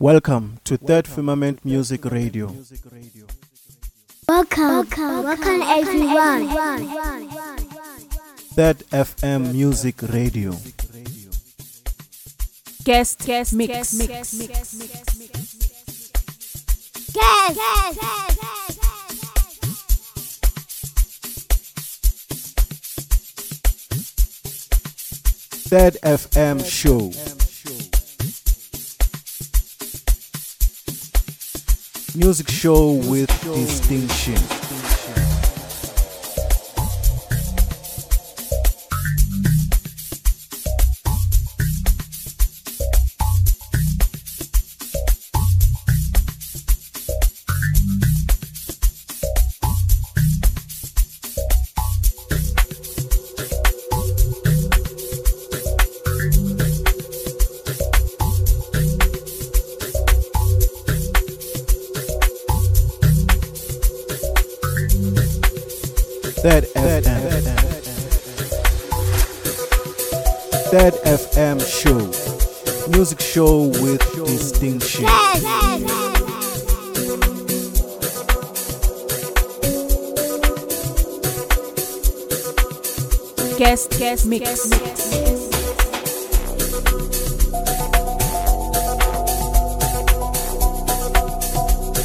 Welcome to Third Firmament Music Radio. Welcome, welcome, welcome everyone. Third FM Music Radio. Guest, guest, mix, mix, mix, mix, Yes, yes, yes, Third FM Show. Music show with distinction. Mix, mix, mix.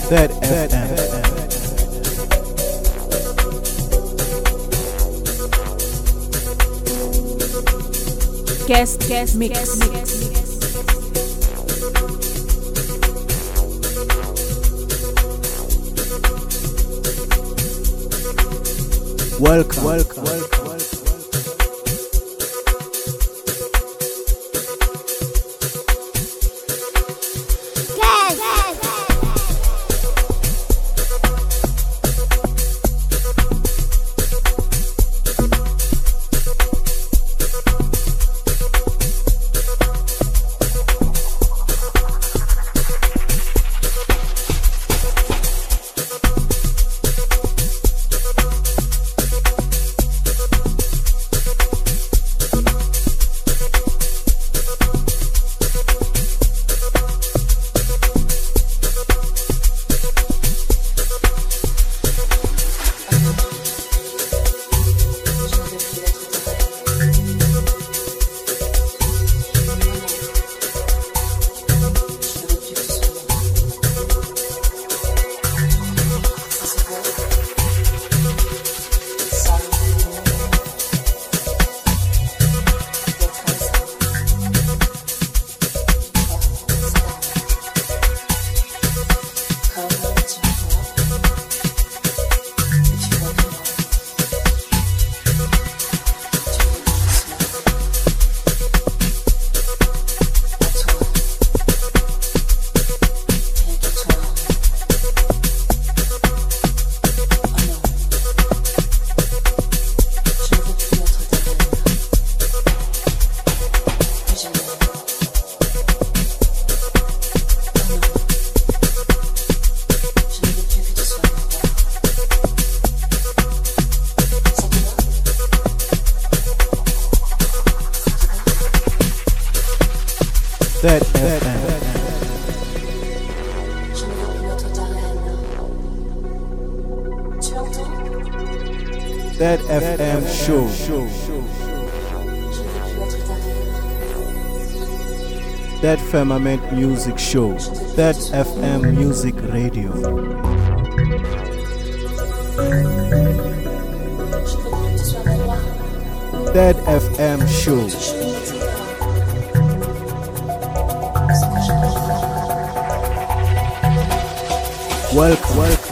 Third FM. guest, guest, mix, mix, mix. Welcome. Welcome. Tu entends Third FM Show. Third Firmament Music Show. Third FM Music Radio. Je FM veux Welcome. Welcome.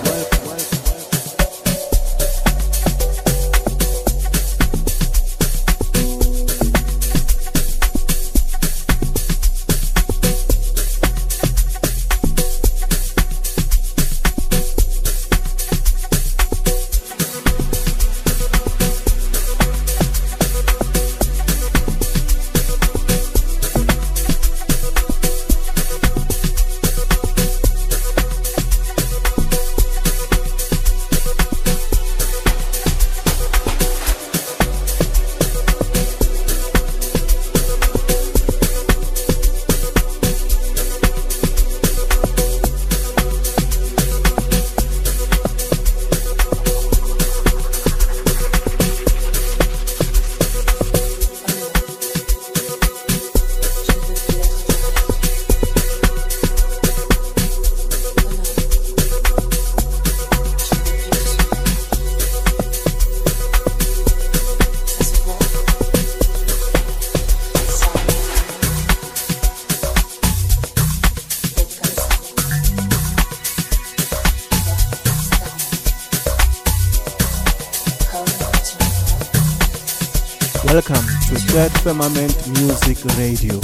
Third Firmament Music Radio.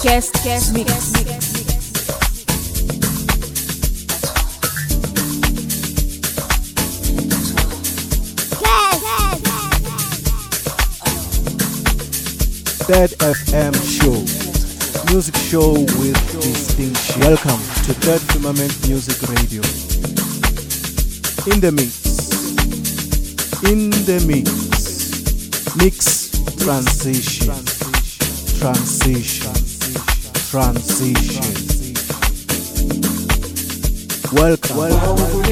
Guest, guest mix. Third FM Show. Music show with distinction. Welcome to Third Firmament Music Radio. In the mix. In the mix. Mix transition. Transition. Transition. Welcome. Welcome.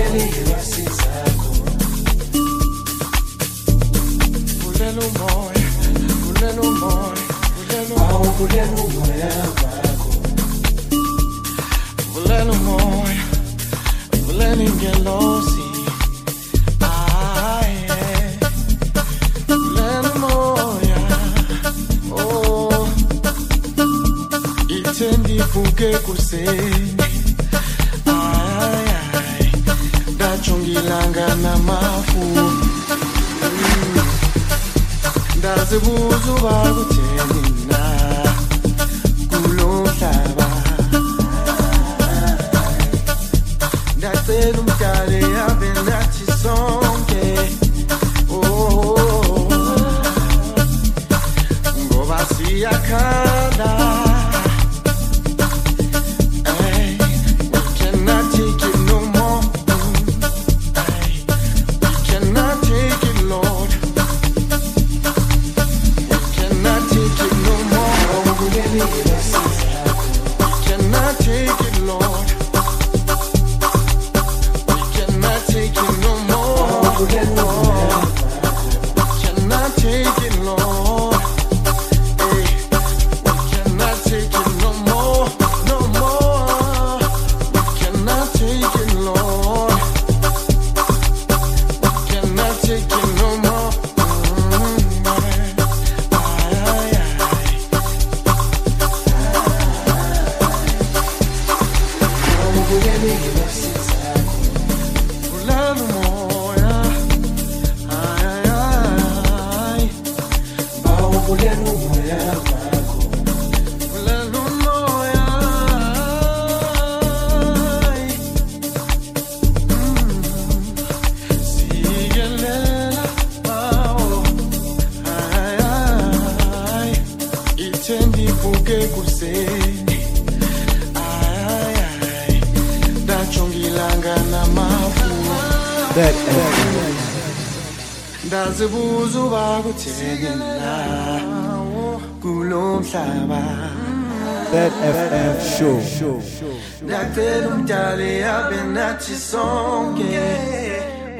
Kulelo moya, kulelo moya, ndivuke kuseni. Ay, ay. Ndajonga ilanga namafu. ndazibuza uba kutheni na kulo mhlaba ndacela umdale ave nathi sonke oh, oh, oh, oh. ngoba siyakhala ndacela umdali abe nathi sonke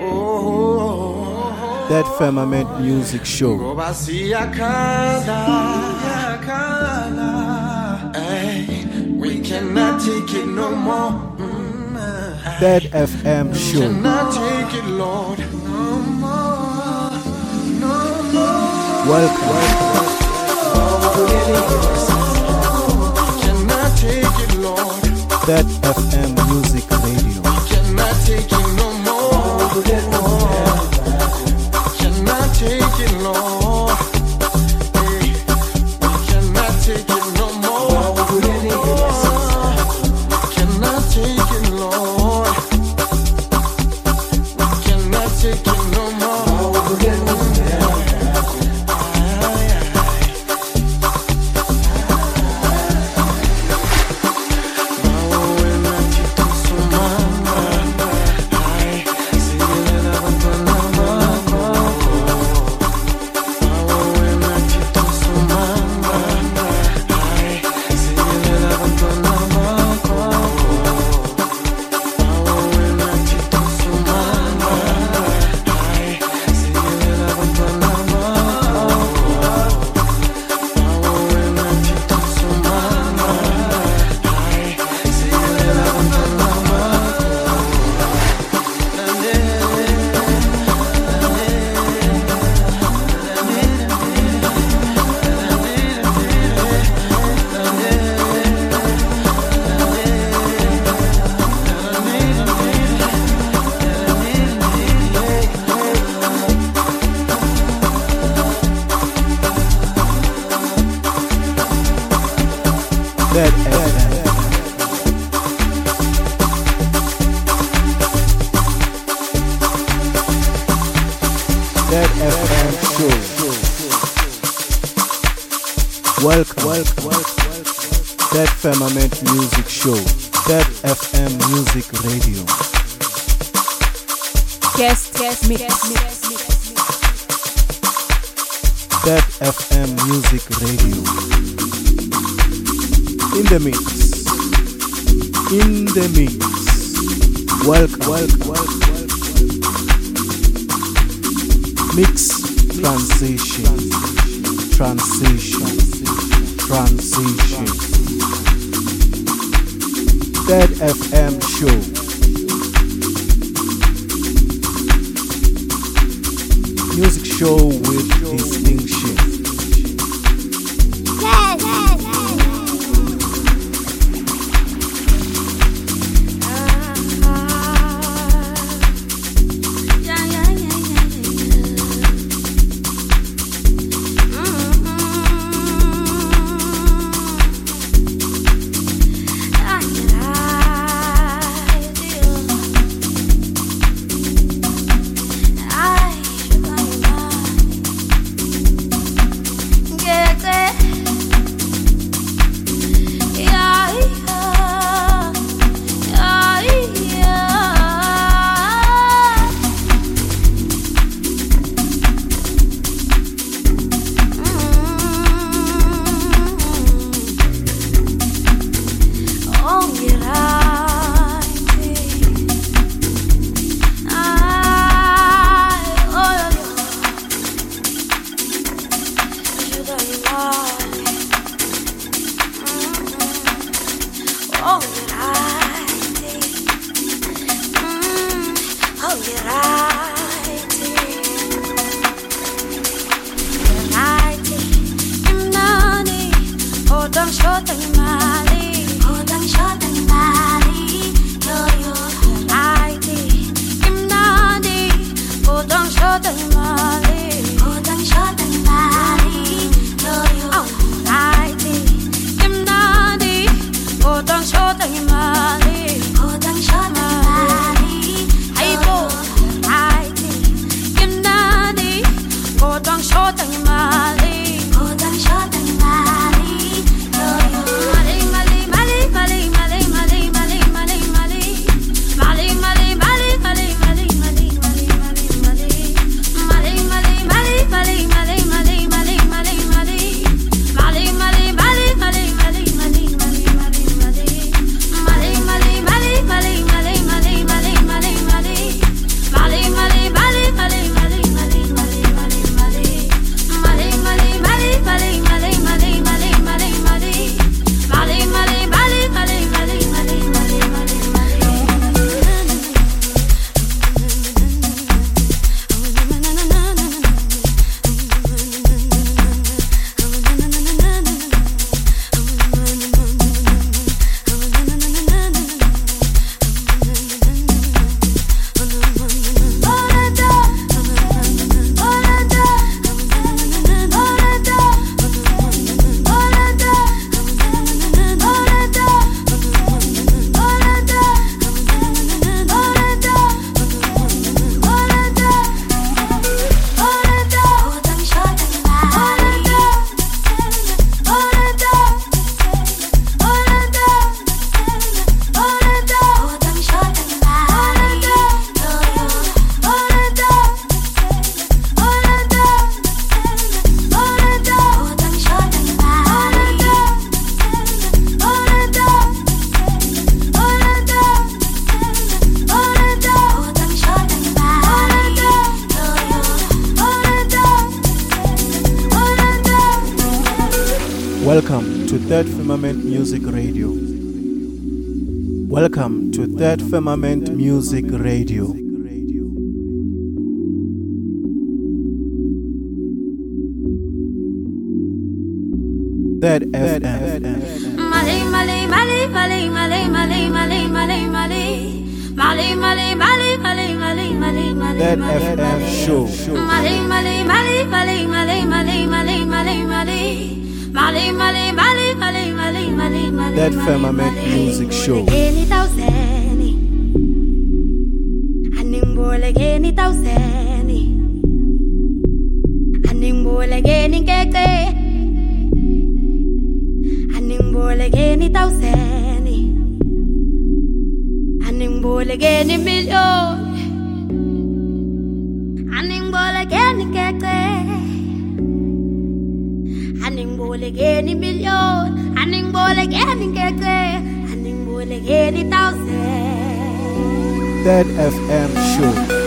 oh, Third Firmament Music Show. ngoba siyakhala siyakhala we cannot take it no more Third FM Show. cannot take it lord no more no more Welcome. cannot Third FM Music Radio. take it show. Welcome, welcome, welcome. Third Firmament Music Show. Third FM Music Radio. Guest, guest, mix, mix, mix. Third FM Music Radio. In the mix. In the mix. Welcome, welcome, welcome. Mix transition. Transition. Transition. Third FM show. Music show with distinction. To Third Firmament Music Radio. Third FM. Mali mali mali mali mali mali mali mali mali. Mali mali mali mali mali mali mali. Third FM show. Mali mali mali mali mali mali mali mali mali. Mali mali mali mali mali mali mali. Third Firmament Music Show. Aningbolekeni million Aningbolekeni nkece Aningbolekeni million Aningbolekeni nkece Aningbolekeni thousand. Third FM show.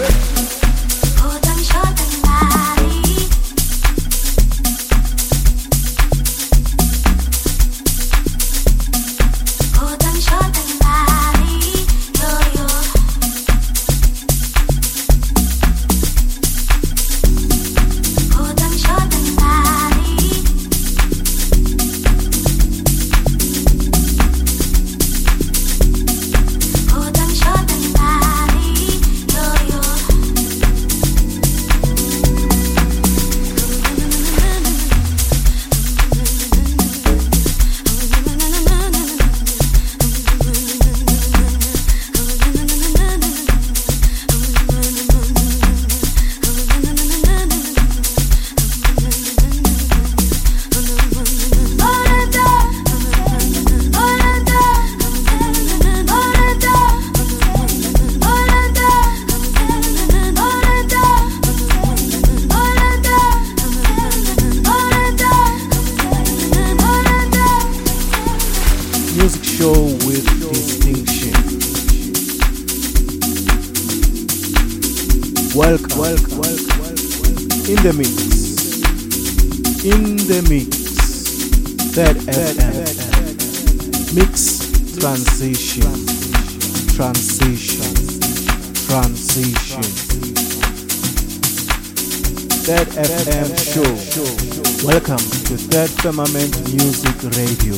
To Third Firmament Music Radio.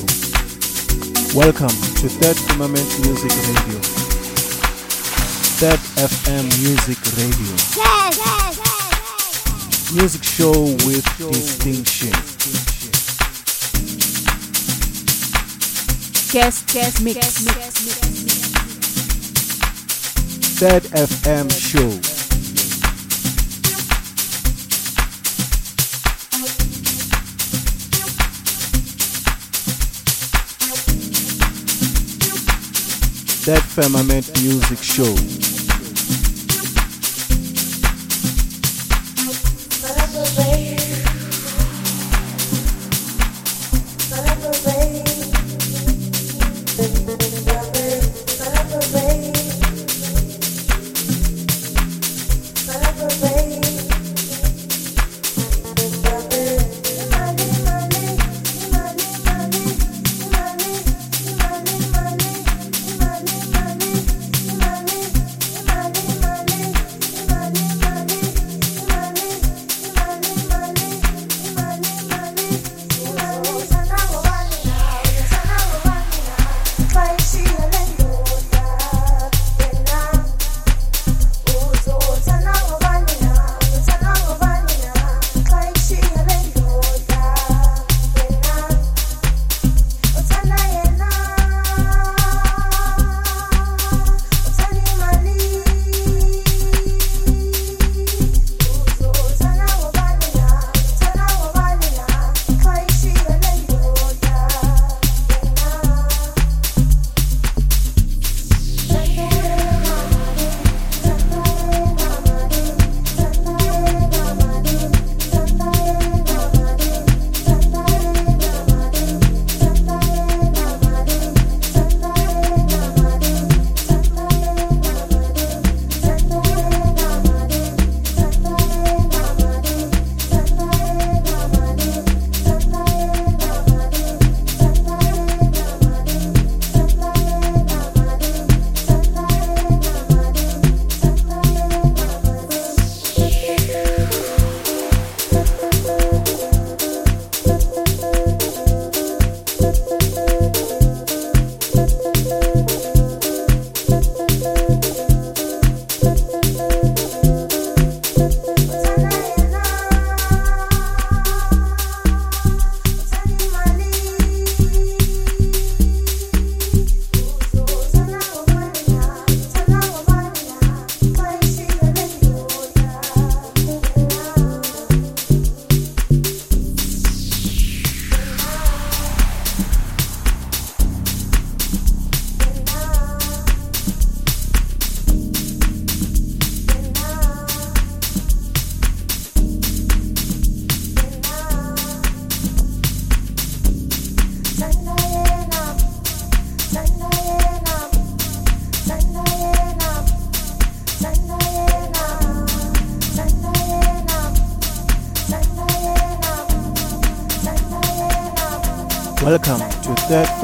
Welcome to Third Firmament Music Radio. Third FM Music Radio. Yes, yes, yes. Music show with distinction. Guest, guest mix. Third FM show. Third Firmament Music Show.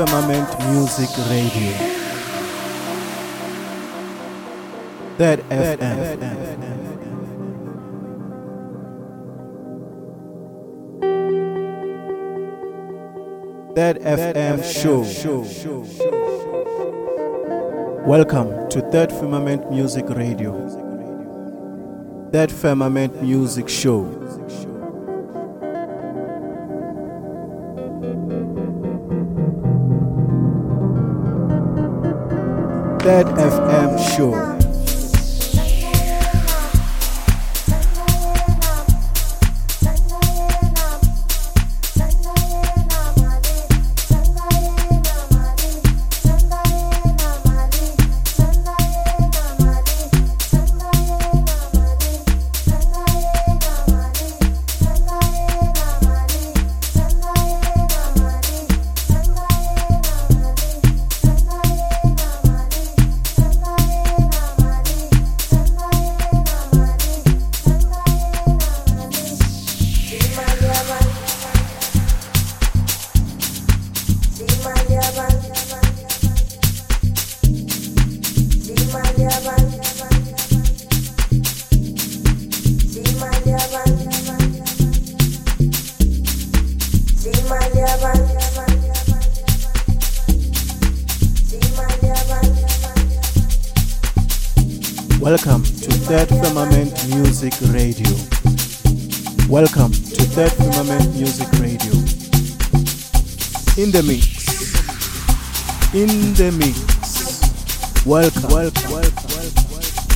Firmament Music Radio. Third FM. Third FM show. Welcome to Third Firmament Music Radio. Third Firmament Music Show. Third FM show.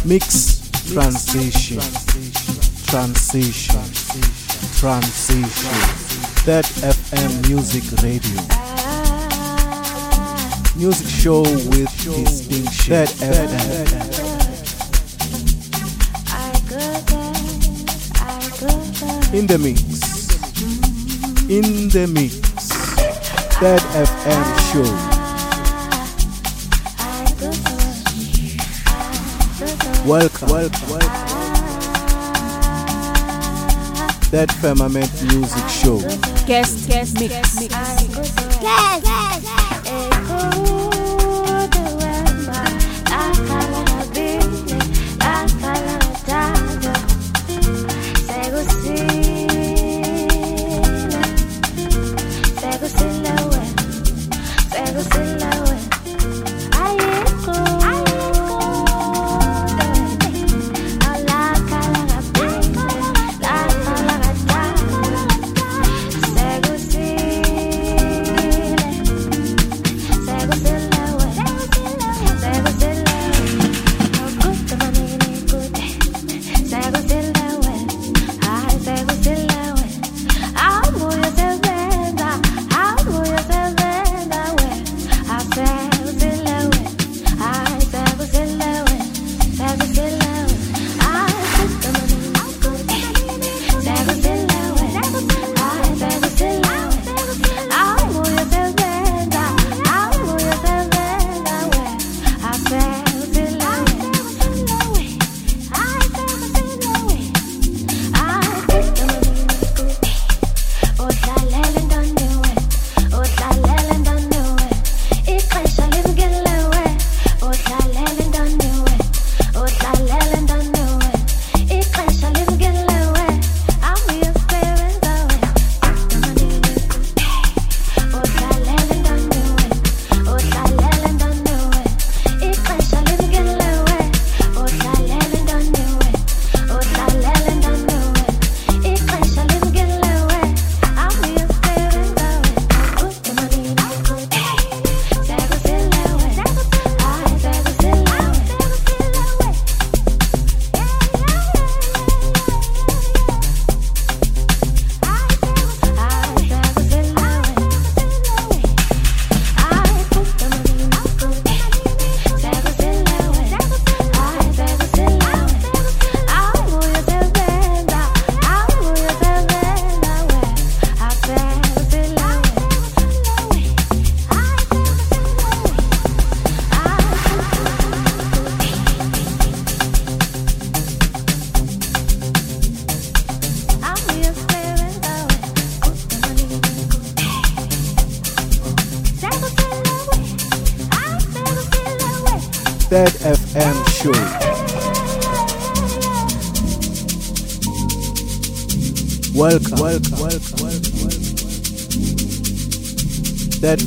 Mix transition. Transition. Transition. Third FM Music Radio. Music show with distinction. Third FM. In the mix. In the mix. Third FM show. Welcome. Welcome. welcome. Third Firmament Music Show. Guest, guest, mix, mix. Yes,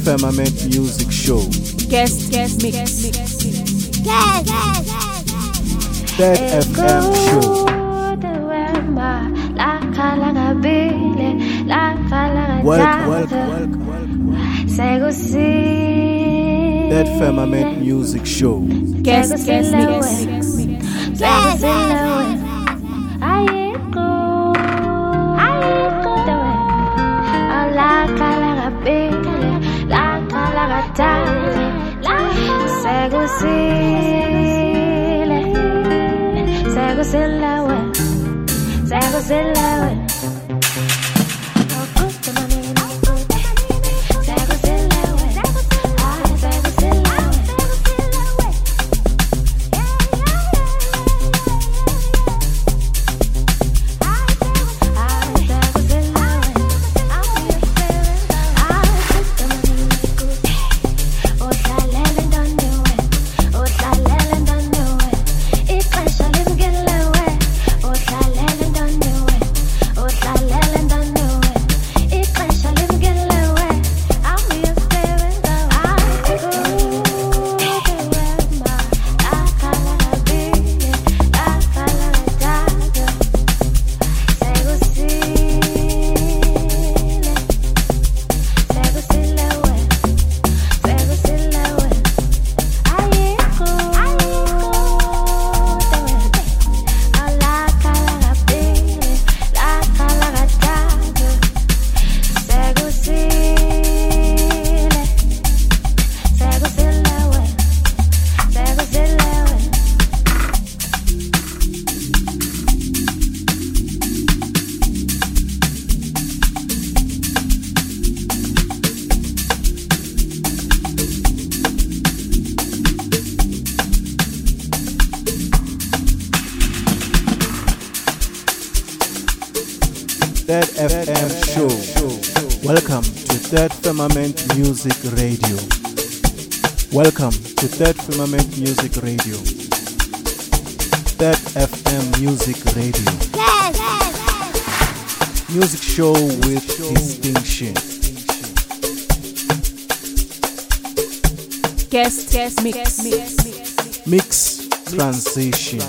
Firmament Music Show. Guest, guest, mix. Yes. Third FM show. Welcome, welcome, welcome, welcome. Third Firmament Music Show. Guest, guest, mix. Third FM show. Welcome to Third Firmament Music Radio. Welcome to Third Firmament Music Radio. Third FM Music Radio. Music show with distinction. Guest, guest, mix. Mix transition.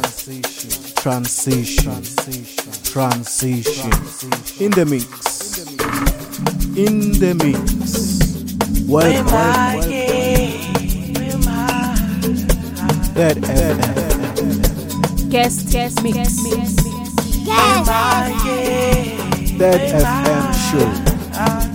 Transition. Transition. In the mix. In the mix. Welcome. welcome. Third FM. Guest, guest, mix. Third FM show.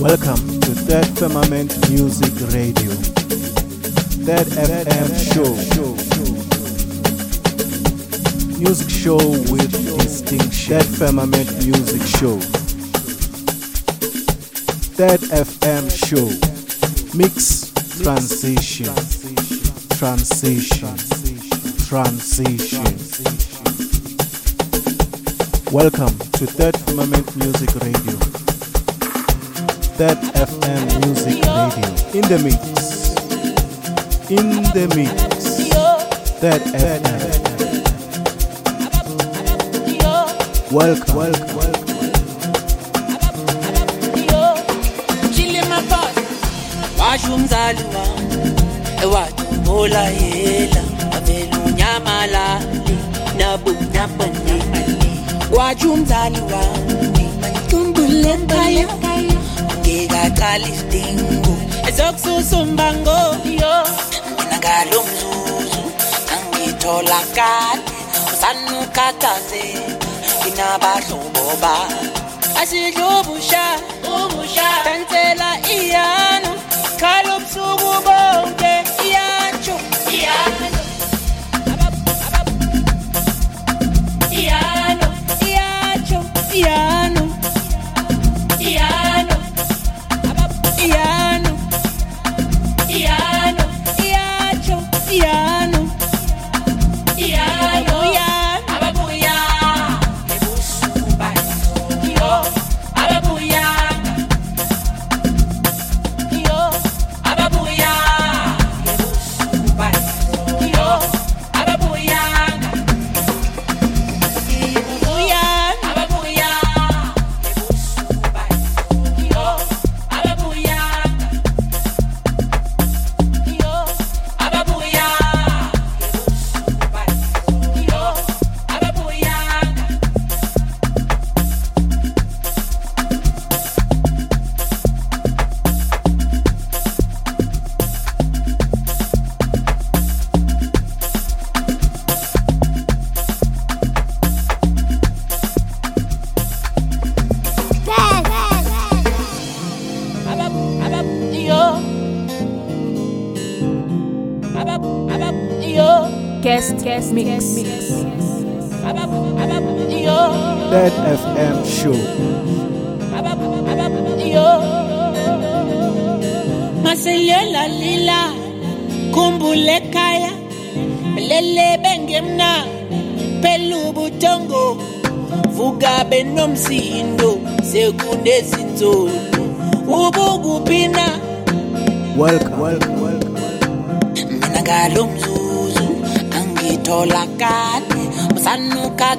Welcome to Third Firmament Music Radio. Third FM show. Music show with distinction. Third Firmament Music Show. Third FM show. Mix transition. Transition. Transition. Welcome to Third Firmament Music Radio. Third FM Music Radio. In the mix. In the mix. Third FM. Welcome. Welcome. Welcome. washo umzali wam ewadobola yela avela unyamalali nabunabane kwatsho umzali wam ndimcumbulempaya ngekakali sidingo ezokususa umbango yo nginakali umzuzu angitholakali usanukhathazeka nginabahlobo bami asidla ubusha. Ubusha benzela iyana khala ubusuku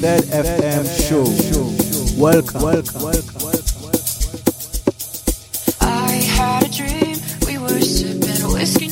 Bed FM show. Welcome. Welcome. I had a dream. We were sipping whiskey.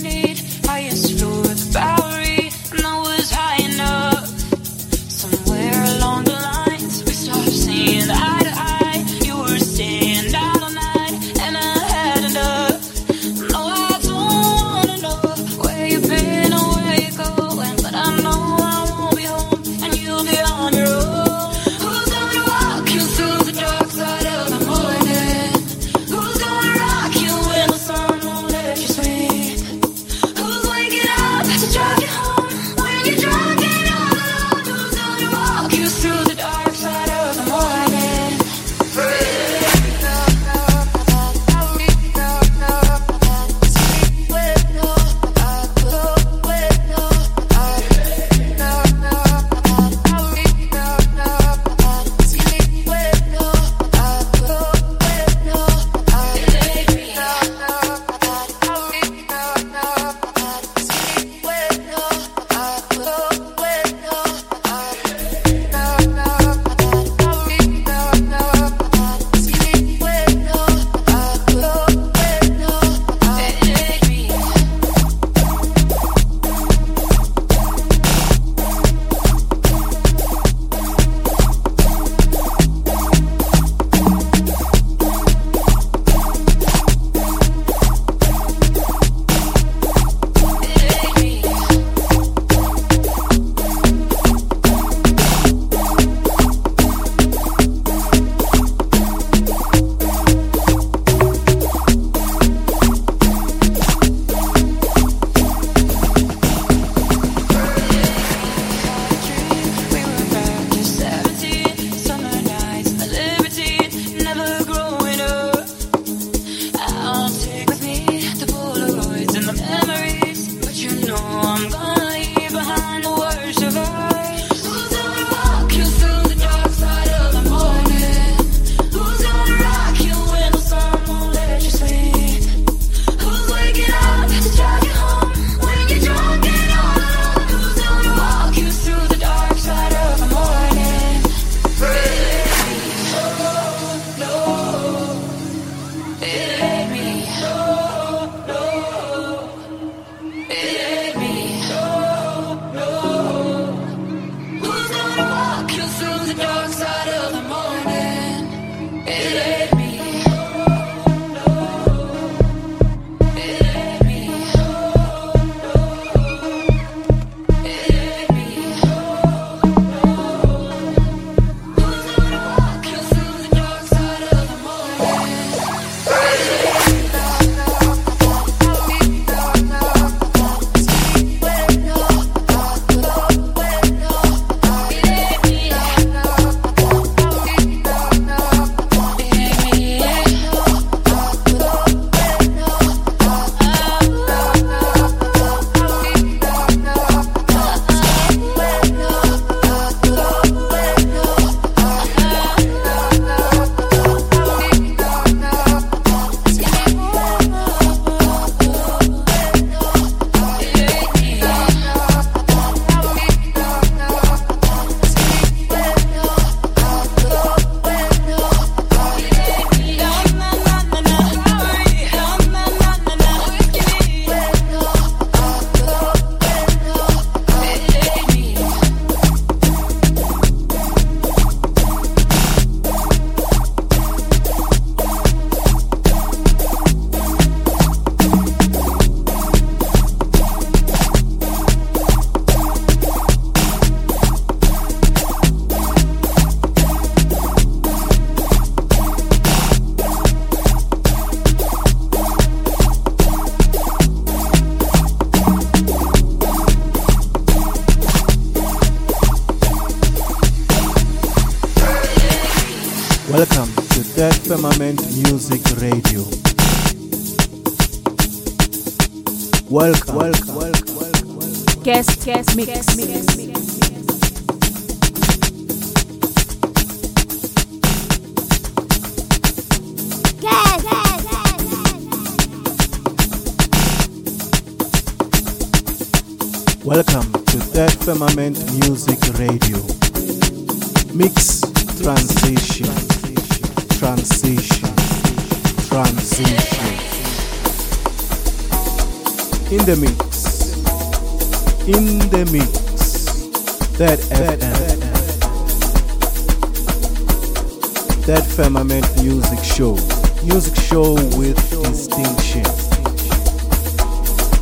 Show with distinction.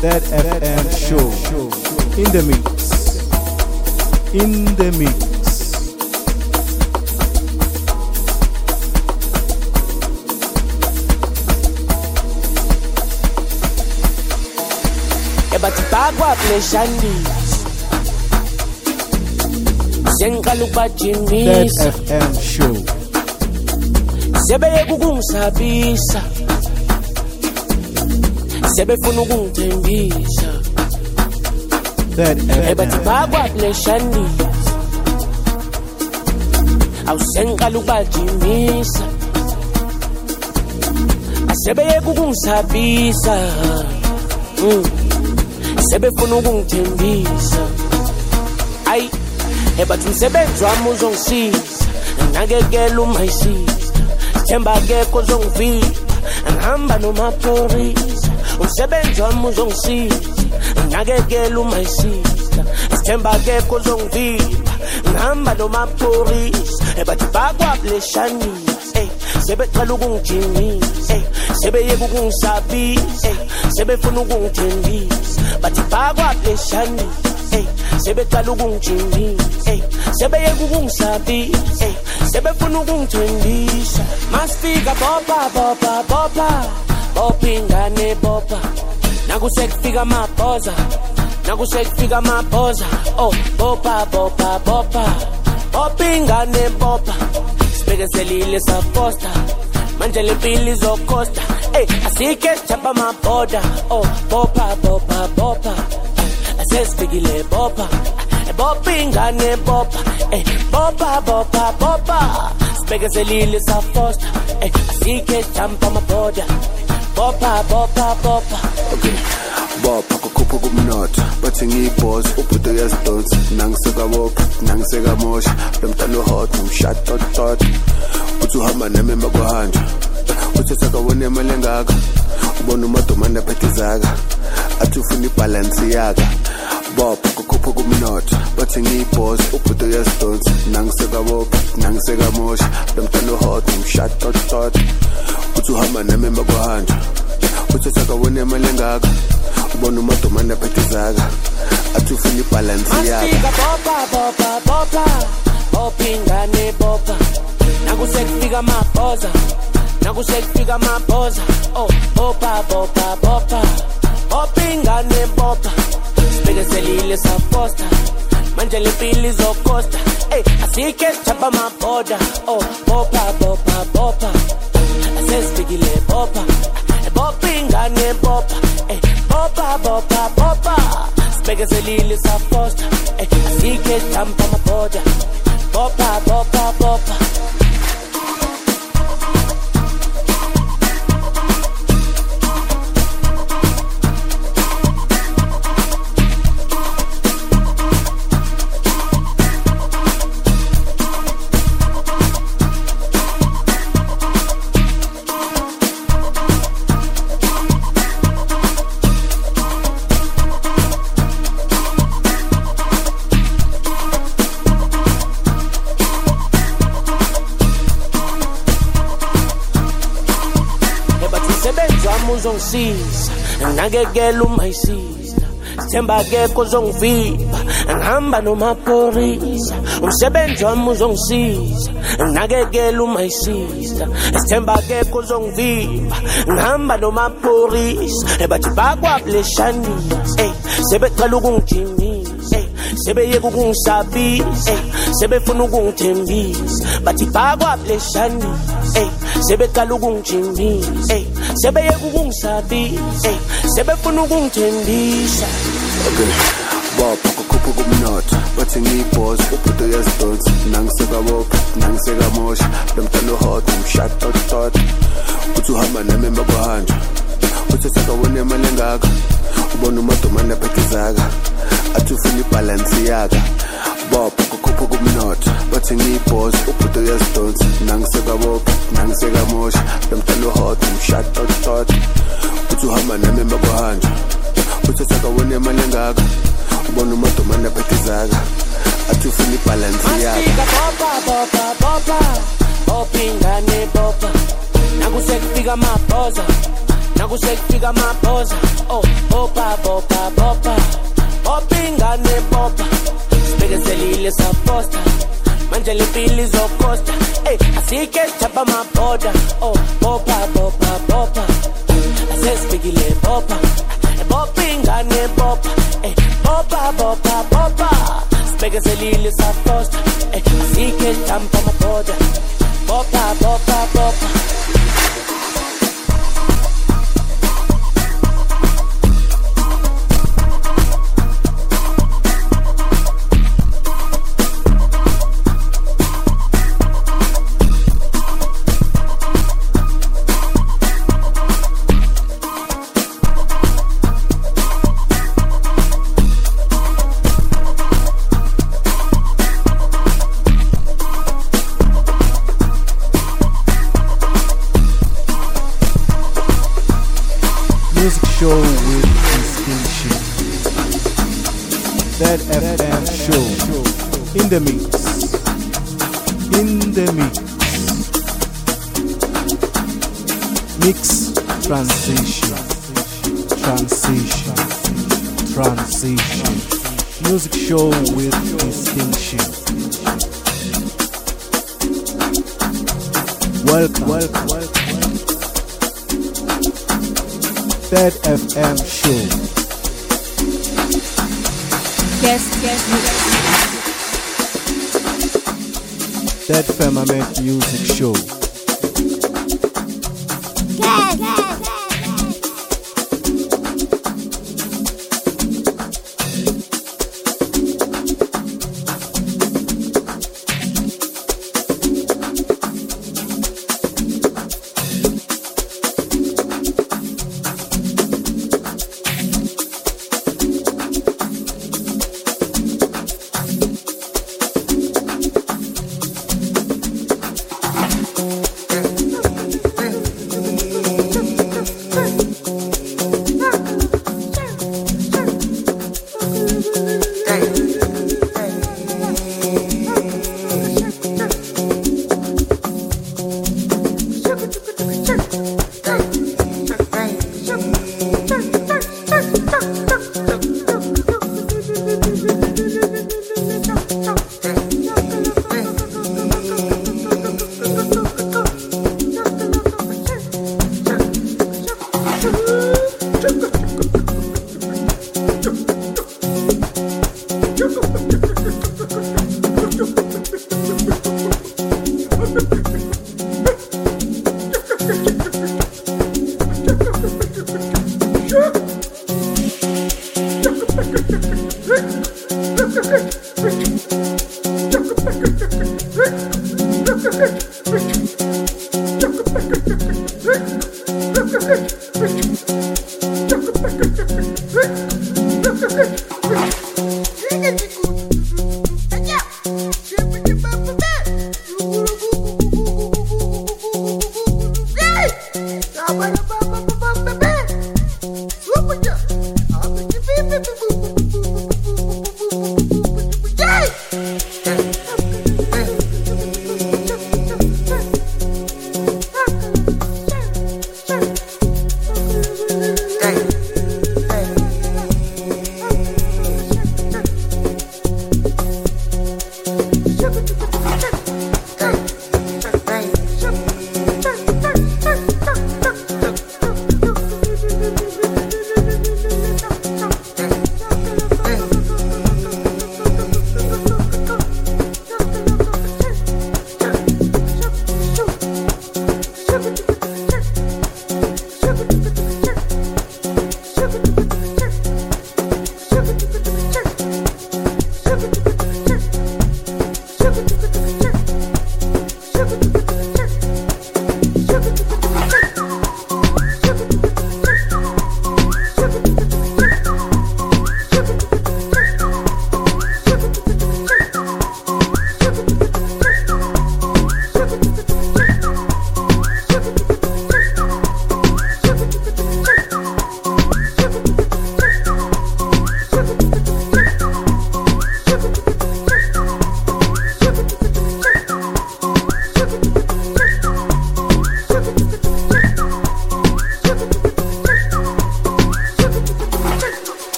Third FM show in the mix. In the mix. ebathi bakwa pleshandis sengiqala That ukubajimisa FM show. Sebeye kukungisabisa sebefuna ukungithembisa. Ebathi FM. bakwa pleshandis awusengiqala ukubajimisa. Asebeye kukungisabisa Mm. sebefuna ukungithembisa. Ayi ebathi umsebenzi wami uzongisiza. Nakekela umayisiza themba akekho uzongivisa ngihamba nomaphorisa umsebenzi wami uzongisiza nginakekela umaisista sithemba akekho uzongivimba ngihamba nomaphorisa eh, bathi bakwabuleshanisa eh, sebecala ukungijingisa eh, sebeyeka ukungisabisa sebefuna ukungithembisa. Bathi bakwabuleshanisa sebecala ukungijingisa sebeyeka ukungisabisa sebefuna ukungithembisa masifika bopa bopa bopa bopa ingane bopa nakusekufika amabhoza nakusekufika amabhoza oh bopa bopa bopa bopa ingane bopa sibekezelile safosta manje le mpilo izokhosta ey asike sithapha amabhoda. Oh bopa bopa bopa asesifikile bopa bopa bopha ingane bopha eh bopha bopha bopha. Sibekezelile safosta eh asike jump on my border bopha bopha bopha. Okay bopha kukhupha kumnotho bathi ngiyibhosi ubhuti uyazidonsa. Nangisekabopha nangisekamosha lo mntana uhot umshatotot uthi uhamba nami emakwahanja uthi sakawona imali engaka. Ubona umadomane aphethe izaka athi ufuna ibhalansi yaka ngiyabopha kukhupha kumnotho bathi ngiyibhosi ubhuti uyasidonsa nangisekabopha nangisekamosha. Lo mntana uhoda ngishatotot uthi uhamba nami emakuhanja uthatha kabona imali engaka. Ubona umadumane aphethe izaka. Athi ufuna ibhalansi yakoingane bopha. Nakusekufika amabhoza. Nakusekufika amabhoza. Oh bopha bopha bopha. Bopha ingane bopha. Oh bopa bopa bopa bopa ingane bopa sibekezelile safosta manje le mpilo izokhosta ey asike sithapha amabhoda oh bopa bopa bopa. Asesifikile bopa bopa ingane bopa. Ey bopa bopa bopa. Sibekezelile safosta ey asike sithapha amabhoda bopa bopa bopa uzongisiza nakekela umayisiza sithemba akekho ozongivimba ngihamba nomaphorisa umsebenzi wami uzongisiza nakekela umayisiza sithemba akekho ozongivimba ngihamba nomaphorisa ebathi bakwableshanisa ey sebecela ukungijimisa ey sebeyeka ukungisabisa ey sebefuna ukungithembisa. Bathi bakwableshanisa ey sebeqala ukungijimisa ey sebeyeka ukungisabisa ey sebefuna ukungithembisa. Okay bopha kukhupha kumnotho bathi ngiyibhozi ubhudo yazidonsi nangisekabopha nangisekamosha lo mntana uhot umshatotot uthi uhamba nami emakuhanjwa uthi sakawona imali engaka ubona umadomane aphethe izaka athi ufuna ibhalansi yaka bopha kukhupha kumnotho bathi ngiyibhosi ubhuti uyazidonsa. Nangisekabopha nangisekamosha. Lomntana uhot umshata otot uthi uhamba nami emakuhanja uthathakawoni amanye ngakho ubona umadomane aphethezaka athi ufuna ibhalansi yakho. nakusekufika amabhoza. Nakusekufika amabhoza. Oh bopa bopa bopa bopingane bopa sibekezelile saposta manje le mpilo izokosta ey asike sithapha amabhoda oh bopa bopa bopa asesifikile bopa bopa ingane bopa ey bopa bopa bopa sibekezelile saposta ey asike sithapha amabhoda bopa bopa bopa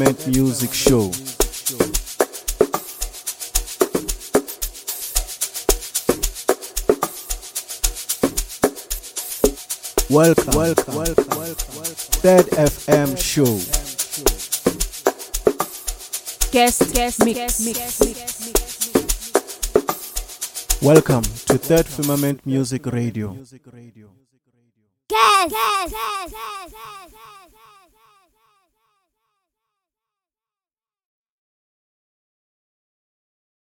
That Music Show. Welcome, welcome, welcome, welcome. Third FM show. Guest, guest, mix, mix, mix. Welcome to Third Firmament Music Radio. Guess.